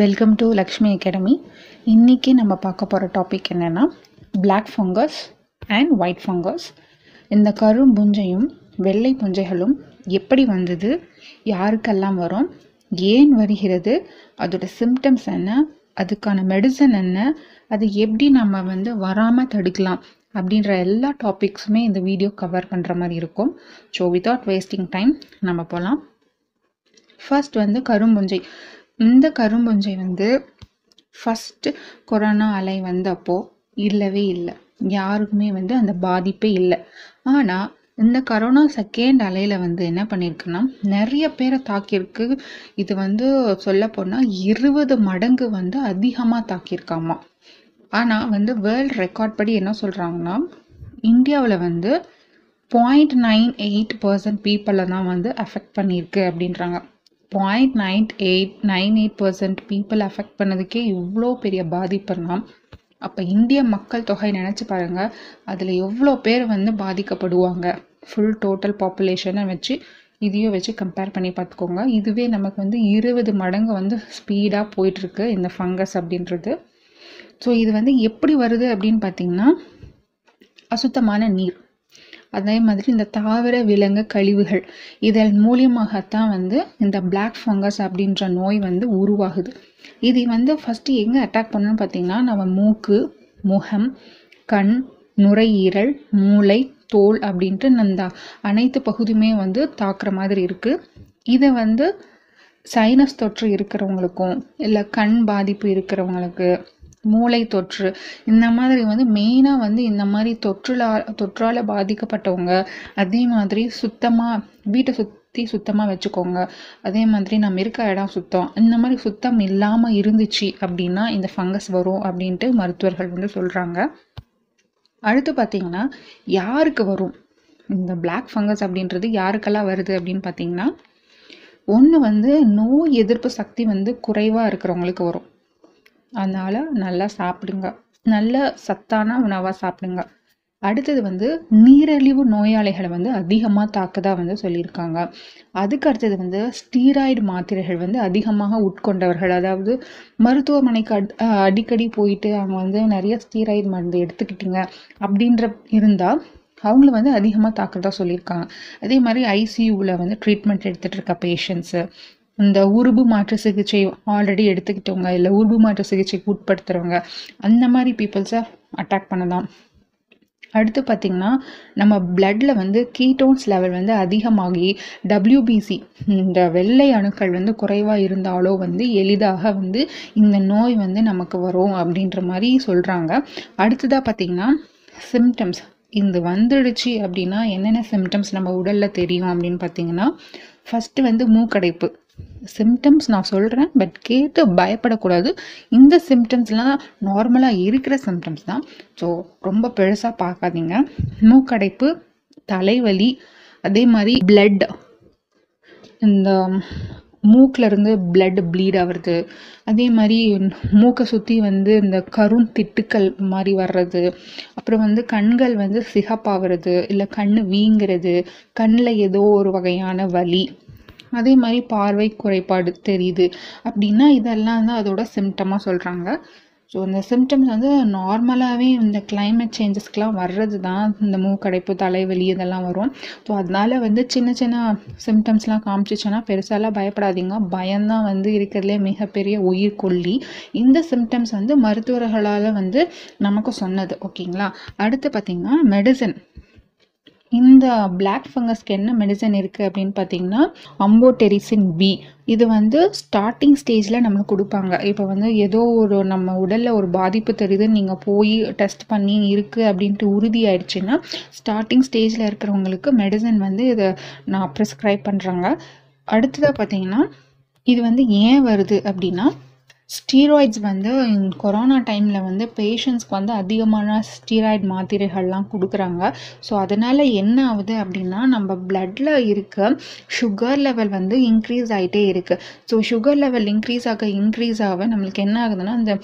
Welcome to Lakshmi academy இன்றைக்கி நம்ம பார்க்க போகிற டாபிக் என்னென்னா black fungus and white fungus இந்த கரும்புஞ்சையும் வெள்ளை புஞ்சைகளும் எப்படி வந்தது யாருக்கெல்லாம் வரும் ஏன் வருகிறது அதோட சிம்டம்ஸ் என்ன அதுக்கான மெடிசன் என்ன அது எப்படி நம்ம வந்து வராமல் தடுக்கலாம் அப்படின்ற எல்லா டாபிக்ஸுமே இந்த வீடியோ கவர் பண்ணுற மாதிரி இருக்கும். ஸோ வித்தவுட் வேஸ்டிங் டைம் நம்ம போகலாம் ஃபர்ஸ்ட் வந்து கரும்புஞ்சை இந்த கரும்பொஞ்சை வந்து ஃபஸ்ட்டு கொரோனா அலை வந்தப்போ இல்லவே இல்லை. யாருக்குமே வந்து அந்த பாதிப்பே இல்லை. ஆனால் இந்த கரோனா செகண்ட் அலையில் வந்து என்ன பண்ணியிருக்குன்னா நிறைய பேரை தாக்கியிருக்கு. இது வந்து சொல்லப்போனால் இருபது மடங்கு வந்து அதிகமாக தாக்கியிருக்காமா. ஆனால் வந்து வேர்ல்ட் ரெக்கார்ட் படி என்ன சொல்கிறாங்கன்னா இந்தியாவில் வந்து பாயிண்ட் நைன் எயிட் பர்சன்ட் பீப்புளை தான் வந்து அஃபெக்ட் பண்ணியிருக்கு அப்படின்றாங்க. Point nine eight nine eight percent people affect பண்ணதுக்கே இவ்வளோ பெரிய பாதிப்புனா அப்போ இந்திய மக்கள் தொகை நினச்சி பாருங்கள் அதில் எவ்வளோ பேர் வந்து பாதிக்கப்படுவாங்க? ஃபுல் டோட்டல் பாப்புலேஷனை வச்சு இதையும் வச்சு கம்பேர் பண்ணி பார்த்துக்கோங்க. இதுவே நமக்கு வந்து இருபது மடங்கு வந்து ஸ்பீடாக போயிட்டுருக்கு இந்த ஃபங்கஸ் அப்படின்றது. ஸோ இது வந்து எப்படி வருது அப்படின்னு பார்த்தீங்கன்னா அசுத்தமான நீர். அதே மாதிரி இந்த தாவர விலங்கு கழிவுகள் இதன் மூலியமாகத்தான் வந்து இந்த பிளாக் ஃபங்கஸ் அப்படின்ற நோய் வந்து உருவாகுது. இது வந்து ஃபஸ்ட்டு எங்கே அட்டாக் பண்ணணும்னு பார்த்தீங்கன்னா நம்ம மூக்கு முகம் கண் நுரையீரல் மூளை தோல் அப்படின்ட்டு அந்த அனைத்து பகுதியுமே வந்து தாக்குற மாதிரி இருக்குது இதை வந்து சைனஸ் தொற்று இருக்கிறவங்களுக்கும் இல்லை கண் பாதிப்பு இருக்கிறவங்களுக்கு மூளை தொற்று இந்த மாதிரி வந்து மெயினாக வந்து இந்த மாதிரி தொற்றுலா தொற்றால் பாதிக்கப்பட்டவங்க அதே மாதிரி சுத்தமாக வீட்டை சுற்றி சுத்தமாக வச்சுக்கோங்க. அதே மாதிரி நம்ம இருக்க இடம் சுத்தம். இந்த மாதிரி சுத்தம் இல்லாமல் இருந்துச்சு அப்படின்னா இந்த ஃபங்கஸ் வரும் அப்படின்ட்டு மருத்துவர்கள் வந்து சொல்கிறாங்க அடுத்து பார்த்தீங்கன்னா யாருக்கு வரும்? இந்த பிளாக் ஃபங்கஸ் அப்படின்றது யாருக்கெல்லாம் வருது அப்படின்னு பார்த்தீங்கன்னா ஒன்று வந்து நோய் எதிர்ப்பு சக்தி வந்து குறைவாக இருக்கிறவங்களுக்கு வரும். அதனால் நல்லா சாப்பிடுங்க. நல்ல சத்தான உணவாக சாப்பிடுங்க. அடுத்தது வந்து நீரிழிவு நோயாளிகளை வந்து அதிகமாக தாக்குதா வந்து சொல்லியிருக்காங்க. அதுக்கு அடுத்தது வந்து ஸ்டீராய்டு மாத்திரைகள் வந்து அதிகமாக உட்கொண்டவர்கள் அதாவது மருத்துவமனைக்கு அட் அடிக்கடி போயிட்டு அவங்க வந்து நிறைய ஸ்டீராய்டு மருந்து எடுத்துக்கிட்டீங்க அப்படின்ற இருந்தால் அவங்கள வந்து அதிகமாக தாக்குறதா சொல்லியிருக்காங்க. அதே மாதிரி ஐசியூவில் வந்து ட்ரீட்மெண்ட் எடுத்துகிட்டு இருக்க பேஷண்ட்ஸு இந்த உருபு மாற்று சிகிச்சை ஆல்ரெடி எடுத்துக்கிட்டவங்க இல்லை உருபு மாற்று சிகிச்சைக்கு உட்படுத்துகிறவங்க அந்த மாதிரி பீப்புள்ஸை அட்டாக் பண்ணலாம். அடுத்து பார்த்திங்கன்னா நம்ம பிளட்டில் வந்து கீட்டோன்ஸ் லெவல் வந்து அதிகமாகி டபிள்யூபிசி இந்த வெள்ளை அணுக்கள் வந்து குறைவாக இருந்தாலோ வந்து எளிதாக வந்து இந்த நோய் வந்து நமக்கு வரும் அப்படின்ற மாதிரி சொல்கிறாங்க அடுத்ததாக பார்த்திங்கன்னா சிம்டம்ஸ் இது வந்துடுச்சு அப்படின்னா என்னென்ன சிம்டம்ஸ் நம்ம உடலில் தெரியும் அப்படின்னு பார்த்தீங்கன்னா ஃபஸ்ட்டு வந்து மூக்கடைப்பு. சிம்டம்ஸ் நான் சொல்கிறேன் பட் கேட்டு பயப்படக்கூடாது. இந்த சிம்டம்ஸ்லாம் நார்மலாக இருக்கிற சிம்டம்ஸ் தான். ஸோ ரொம்ப பெருசாக பார்க்காதீங்க. மூக்கடைப்பு தலைவலி அதே மாதிரி பிளட் இந்த மூக்கில் இருந்து பிளட் ப்ளீட் ஆகுறது. அதே மாதிரி மூக்கை சுற்றி வந்து இந்த கரும் திட்டுக்கள் மாதிரி வர்றது. அப்புறம் வந்து கண்கள் வந்து சிகப்பாகிறது இல்லை கண் வீங்கிறது கண்ணில் ஏதோ ஒரு வகையான வலி. அதே மாதிரி பார்வை குறைபாடு தெரியுது அப்படின்னா இதெல்லாம் தான் அதோட சிம்டமாக சொல்கிறாங்க ஸோ இந்த சிம்டம்ஸ் வந்து நார்மலாகவே இந்த கிளைமேட் சேஞ்சஸ்க்கெலாம் வர்றது தான் இந்த மூக்கடைப்பு தலைவலி இதெல்லாம் வரும். ஸோ அதனால வந்து சின்ன சின்ன சிம்டம்ஸ்லாம் காமிச்சிச்சுன்னா பெருசாலாம் பயப்படாதீங்க. பயம்தான் வந்து இருக்கிறதுலே மிகப்பெரிய உயிர்கொல்லி இந்த சிம்டம்ஸ் வந்து மருத்துவர்களால் வந்து நமக்கு சொன்னது ஓகேங்களா அடுத்து பார்த்திங்கன்னா மெடிசன் இந்த பிளாக் ஃபங்கஸ்க்கு என்ன மெடிசன் இருக்குது அப்படின்னு பார்த்தீங்கன்னா அம்போடெரிசின் பி இது வந்து ஸ்டார்டிங் ஸ்டேஜில் நம்மளுக்கு கொடுப்பாங்க. இப்போ வந்து ஏதோ ஒரு நம்ம உடலில் ஒரு பாதிப்பு தெரியுதுன்னு நீங்கள் போய் டெஸ்ட் பண்ணி இருக்குது அப்படின்ட்டு உறுதி ஆயிடுச்சுன்னா ஸ்டார்டிங் ஸ்டேஜில் இருக்கிறவங்களுக்கு மெடிசன் வந்து இதை நான் ப்ரிஸ்கிரைப் பண்ணுறாங்க அடுத்ததாக பார்த்தீங்கன்னா இது வந்து ஏன் வருது அப்படின்னா ஸ்டீராய்ட்ஸ் வந்து கொரோனா டைமில் வந்து பேஷண்ட்ஸ்க்கு வந்து அதிகமான ஸ்டீராய்டு மாத்திரைகள்லாம் கொடுக்குறாங்க. ஸோ அதனால் என்ன ஆகுது அப்படின்னா நம்ம பிளட்டில் இருக்க சுகர் லெவல் வந்து இன்க்ரீஸ் ஆகிட்டே இருக்குது ஸோ சுகர் லெவல் இன்க்ரீஸ் ஆக இன்க்ரீஸ் ஆக நம்மளுக்கு என்ன ஆகுதுன்னா அந்த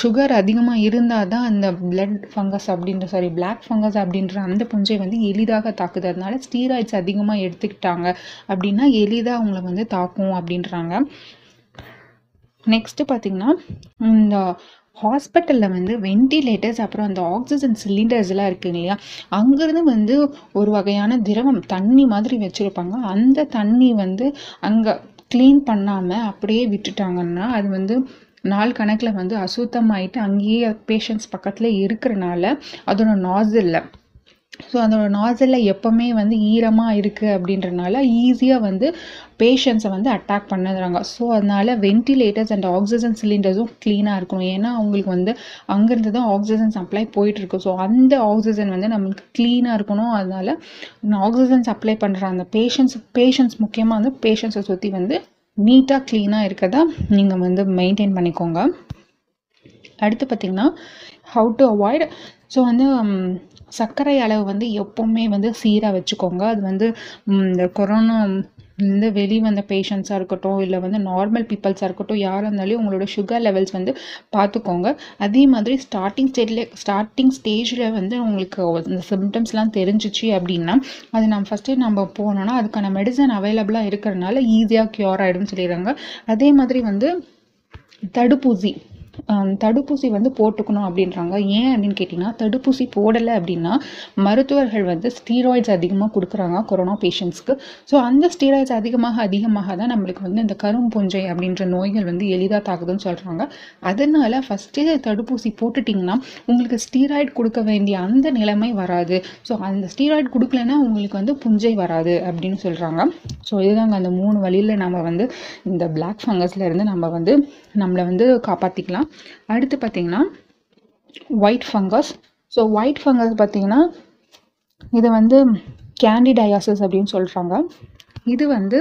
சுகர் அதிகமாக இருந்தால் தான் அந்த பிளட் ஃபங்கஸ் அப்படின்ற சாரி பிளாக் ஃபங்கஸ் அப்படின்ற அந்த புஞ்சை வந்து எளிதாக தாக்குது. அதனால ஸ்டீராய்ட்ஸ் அதிகமாக எடுத்துக்கிட்டாங்க. அப்படின்னா எளிதாக அவங்கள வந்து தாக்கும் அப்படின்றாங்க. நெக்ஸ்ட்டு பார்த்தீங்கன்னா இந்த ஹாஸ்பிட்டலில் வந்து வென்டிலேட்டர்ஸ் அப்புறம் அந்த ஆக்சிஜன் சிலிண்டர்ஸ்லாம் இருக்குது இல்லையா? அங்கேருந்து வந்து ஒரு வகையான திரவம் தண்ணி மாதிரி வச்சுருப்பாங்க. அந்த தண்ணி வந்து அங்கே க்ளீன் பண்ணாமல் அப்படியே விட்டுட்டாங்கன்னா அது வந்து நாள் கணக்கில் வந்து அசுத்தமாயிட்டு அங்கேயே பேஷண்ட்ஸ் பக்கத்தில் இருக்கிறனால அதோட நாசில்ல ஸோ அதோட நாசலில் எப்போவுமே வந்து ஈரமாக இருக்குது அப்படின்றனால ஈஸியாக வந்து பேஷண்ட்ஸை வந்து அட்டாக் பண்ணுறாங்க. ஸோ அதனால் வென்டிலேட்டர்ஸ் அண்ட் ஆக்சிஜன் சிலிண்டர்ஸும் க்ளீனாக இருக்கணும். ஏன்னா அவங்களுக்கு வந்து அங்கேருந்து தான் ஆக்சிஜன் சப்ளை போயிட்டுருக்கு. ஸோ அந்த ஆக்சிஜன் வந்து நம்மளுக்கு க்ளீனாக இருக்கணும். அதனால் ஆக்சிஜன் சப்ளை பண்ணுற அந்த பேஷண்ட்ஸ் பேஷண்ட்ஸ் முக்கியமாக வந்து பேஷண்ட்ஸை சுற்றி வந்து நீட்டாக க்ளீனாக இருக்கதா நீங்கள் வந்து மெயின்டைன் பண்ணிக்கோங்க. அடுத்து பார்த்திங்கன்னா ஹவு டு அவாய்ட் ஸோ வந்து சர்க்கரை அளவு வந்து எப்போவுமே வந்து சீராக வச்சுக்கோங்க. அது வந்து இந்த கொரோனா இந்த வெளிவந்த பேஷண்ட்ஸாக இருக்கட்டும் இல்லை வந்து நார்மல் பீப்புள்ஸாக இருக்கட்டும் யாராக இருந்தாலும் உங்களோட சுகர் லெவல்ஸ் வந்து பார்த்துக்கோங்க அதே மாதிரி ஸ்டார்டிங் ஸ்டேஜில் ஸ்டார்டிங் ஸ்டேஜில் வந்து உங்களுக்கு இந்த சிம்டம்ஸ்லாம் தெரிஞ்சிச்சு அப்படின்னா அது நம்ம ஃபஸ்ட்டு நம்ம போனோன்னா அதுக்கான மெடிசன் அவைலபிளாக இருக்கிறனால ஈஸியாக க்யூர் ஆகிடும்னு சொல்லிடுறாங்க. அதே மாதிரி வந்து தடுப்பூசி. தடுப்பூசி வந்து போட்டுக்கணும் அப்படின்றாங்க. ஏன் அப்படின்னு கேட்டிங்கன்னா தடுப்பூசி போடலை அப்படின்னா மருத்துவர்கள் வந்து ஸ்டீராய்ட்ஸ் அதிகமாக கொடுக்குறாங்க கொரோனா பேஷண்ட்ஸ்க்கு ஸோ அந்த ஸ்டீராய்ட்ஸ் அதிகமாக அதிகமாக தான் நம்மளுக்கு வந்து இந்த கரும்புஞ்சை அப்படின்ற நோய்கள் வந்து எளிதாக தாக்குதுன்னு சொல்கிறாங்க அதனால் ஃபஸ்ட்டே தடுப்பூசி போட்டுட்டிங்கன்னா உங்களுக்கு ஸ்டீராய்டு கொடுக்க வேண்டிய அந்த நிலைமை வராது. ஸோ அந்த ஸ்டீராய்டு கொடுக்கலன்னா உங்களுக்கு வந்து புஞ்சை வராது அப்படின்னு சொல்கிறாங்க ஸோ இதுதாங்க அந்த மூணு வழியில் நம்ம வந்து இந்த பிளாக் ஃபங்கஸ்லேருந்து நம்ம வந்து நம்மளை வந்து காப்பாற்றிக்கலாம் அடுத்து பார்த்திங்கன்னா white fungus so white fungus பார்த்திங்கன்னா இது வந்து கேண்டிடயாசஸ் அப்படின்னு சொல்கிறாங்க இது வந்து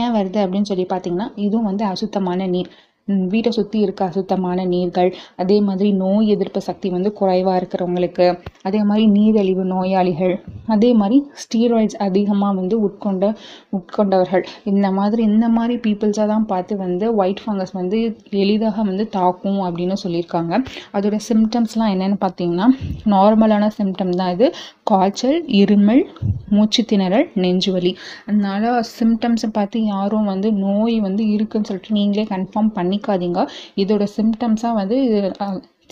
ஏன் வருது அப்படின்னு சொல்லி பார்த்தீங்கன்னா இதுவும் வந்து அசுத்தமான நீர். வீட்டை சுற்றி இருக்க அசுத்தமான நீர்கள் அதே மாதிரி நோய் எதிர்ப்பு சக்தி வந்து குறைவாக இருக்கிறவங்களுக்கு அதே மாதிரி நீரழிவு நோயாளிகள் அதே மாதிரி ஸ்டீராய்ட்ஸ் அதிகமாக வந்து உட்கொண்ட உட்கொண்டவர்கள். இந்த மாதிரி இந்த மாதிரி பீப்புள்ஸாக தான் பார்த்து வந்து ஒயிட் ஃபங்கஸ் வந்து எளிதாக வந்து தாக்கும் அப்படின்னு சொல்லியிருக்காங்க. அதோட சிம்டம்ஸ்லாம் என்னென்னு பார்த்தீங்கன்னா நார்மலான சிம்டம் தான் இது. காய்ச்சல் இருமல் மூச்சு திணறல் நெஞ்சு வலி. அதனால சிம்டம்ஸை பார்த்து யாரும் வந்து நோய் வந்து இருக்குன்னு சொல்லிட்டு நீங்களே கன்ஃபார்ம் பண்ணிக்காதீங்க. இதோட சிம்டம்ஸாக வந்து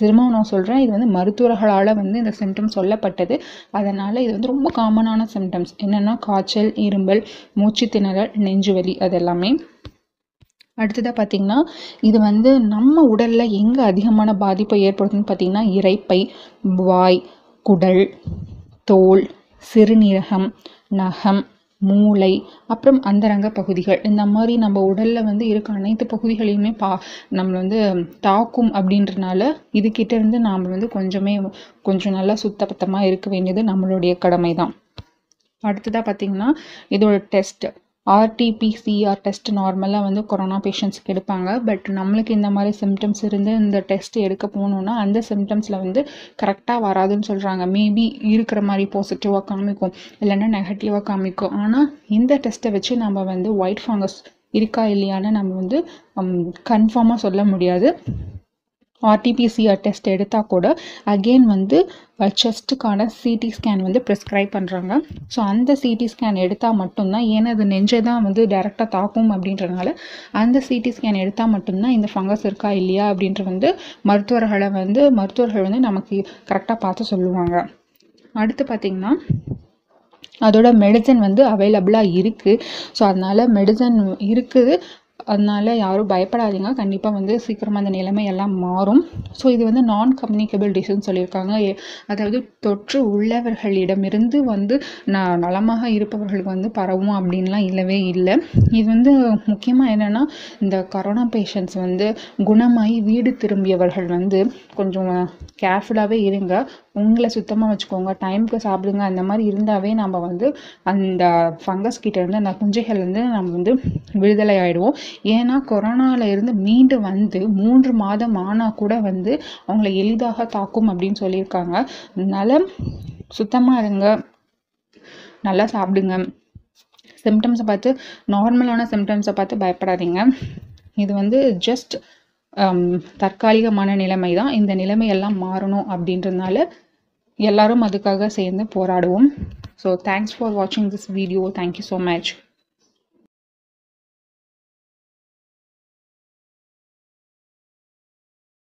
திரும்பவும் நான் சொல்கிறேன் இது வந்து மருத்துவர்களால் வந்து இந்த சிம்டம்ஸ் சொல்லப்பட்டது. அதனால் இது வந்து ரொம்ப காமனான சிம்டம்ஸ் என்னென்னா காய்ச்சல் இரும்பல் மூச்சு திணறல் நெஞ்சு வலி அதெல்லாமே. அடுத்ததாக பார்த்திங்கன்னா இது வந்து நம்ம உடலில் எங்கே அதிகமான பாதிப்பை ஏற்படுத்துன்னு பார்த்திங்கன்னா இறைப்பை வாய் குடல் தோல் சிறுநீரகம் நகம் மூளை அப்புறம் அந்தரங்க பகுதிகள். இந்த மாதிரி நம்ம உடலில் வந்து இருக்க அனைத்து பகுதிகளையுமே பா நம்மளை வந்து தாக்கும் அப்படின்றனால இதுக்கிட்ட இருந்து நாம் வந்து கொஞ்சமே கொஞ்சம் நல்லா சுத்தபத்தமாக இருக்க வேண்டியது நம்மளுடைய கடமை தான் அடுத்ததாக பார்த்திங்கன்னா இதோட டெஸ்ட்டு ஆர்டிபிசிஆர் டெஸ்ட் நார்மலாக வந்து கொரோனா பேஷண்ட்ஸ்க்கு எடுப்பாங்க. பட் நம்மளுக்கு இந்த மாதிரி சிம்டம்ஸ் இருந்து இந்த டெஸ்ட் எடுக்க போகணுன்னா அந்த சிம்டம்ஸில் வந்து கரெக்டாக வராதுன்னு சொல்கிறாங்க மேபி இருக்கிற மாதிரி பாசிட்டிவாக காமிக்கும் இல்லைன்னா நெகட்டிவாக காமிக்கும். ஆனால் இந்த டெஸ்ட்டை வச்சு நம்ம வந்து ஒயிட் ஃபங்கஸ் இருக்கா இல்லையான்னு நம்ம வந்து கன்ஃபார்மாக சொல்ல முடியாது. ஆர்டிபிசிஆர் டெஸ்ட் எடுத்தால் கூட அகெயின் வந்து செஸ்ட்டுக்கான சிடி ஸ்கேன் வந்து ப்ரிஸ்கிரைப் பண்ணுறாங்க ஸோ அந்த சிடி ஸ்கேன் எடுத்தால் மட்டும்தான் ஏன்னா அது நெஞ்சை தான் வந்து டேரெக்டாக தாக்கும் அப்படின்றனால அந்த சிடி ஸ்கேன் எடுத்தால் மட்டும்தான் இந்த ஃபங்கஸ் இருக்கா இல்லையா அப்படின்ற வந்து மருத்துவர்களை வந்து மருத்துவர்கள் வந்து நமக்கு கரெக்டாக பார்த்து சொல்லுவாங்க. அடுத்து பார்த்திங்கன்னா அதோட மெடிசன் வந்து அவைலபிளாக இருக்குது ஸோ அதனால் மெடிசன் இருக்குது. அதனால யாரும் பயப்படாதீங்க. கண்டிப்பாக வந்து சீக்கிரமாக அந்த நிலைமை எல்லாம் மாறும். ஸோ இது வந்து நான் கம்யூனிகபிள் டிஷ்னு சொல்லியிருக்காங்க. அதாவது தொற்று உள்ளவர்களிடமிருந்து வந்து நான் நலமாக இருப்பவர்களுக்கு வந்து பரவும் அப்படின்லாம் இல்லவே இல்லை. இது வந்து முக்கியமாக என்னென்னா இந்த கொரோனா பேஷண்ட்ஸ் வந்து குணமாகி வீடு திரும்பியவர்கள் வந்து கொஞ்சம் கேர்ஃபுல்லாகவே இருங்க. உங்களை சுத்தமாக வச்சுக்கோங்க. டைமுக்கு சாப்பிடுங்க. அந்த மாதிரி இருந்தாவே நம்ம வந்து அந்த ஃபங்கஸ் கிட்டேருந்து அந்த குஞ்சைகள்லேருந்து வந்து நம்ம வந்து விடுதலை ஆகிடுவோம் ஏன்னா கொரோனாவில் இருந்து மீண்டு வந்து மூன்று மாதம் ஆனால் கூட வந்து அவங்கள எளிதாக தாக்கும் அப்படின்னு சொல்லியிருக்காங்க. அதனால சுத்தமாக இருங்க. நல்லா சாப்பிடுங்க. சிம்டம்ஸை பார்த்து நார்மலான சிம்டம்ஸை பார்த்து பயப்படாதீங்க. இது வந்து ஜஸ்ட் um, தற்காலிகமான நிலைமை தான். இந்த நிலைமையெல்லாம் மாறணும் அப்படின்றதுனால எல்லாரும் அதுக்காக சேர்ந்து போராடுவோம். ஸோ தேங்க்ஸ் ஃபார் வாட்சிங் this video thank you so much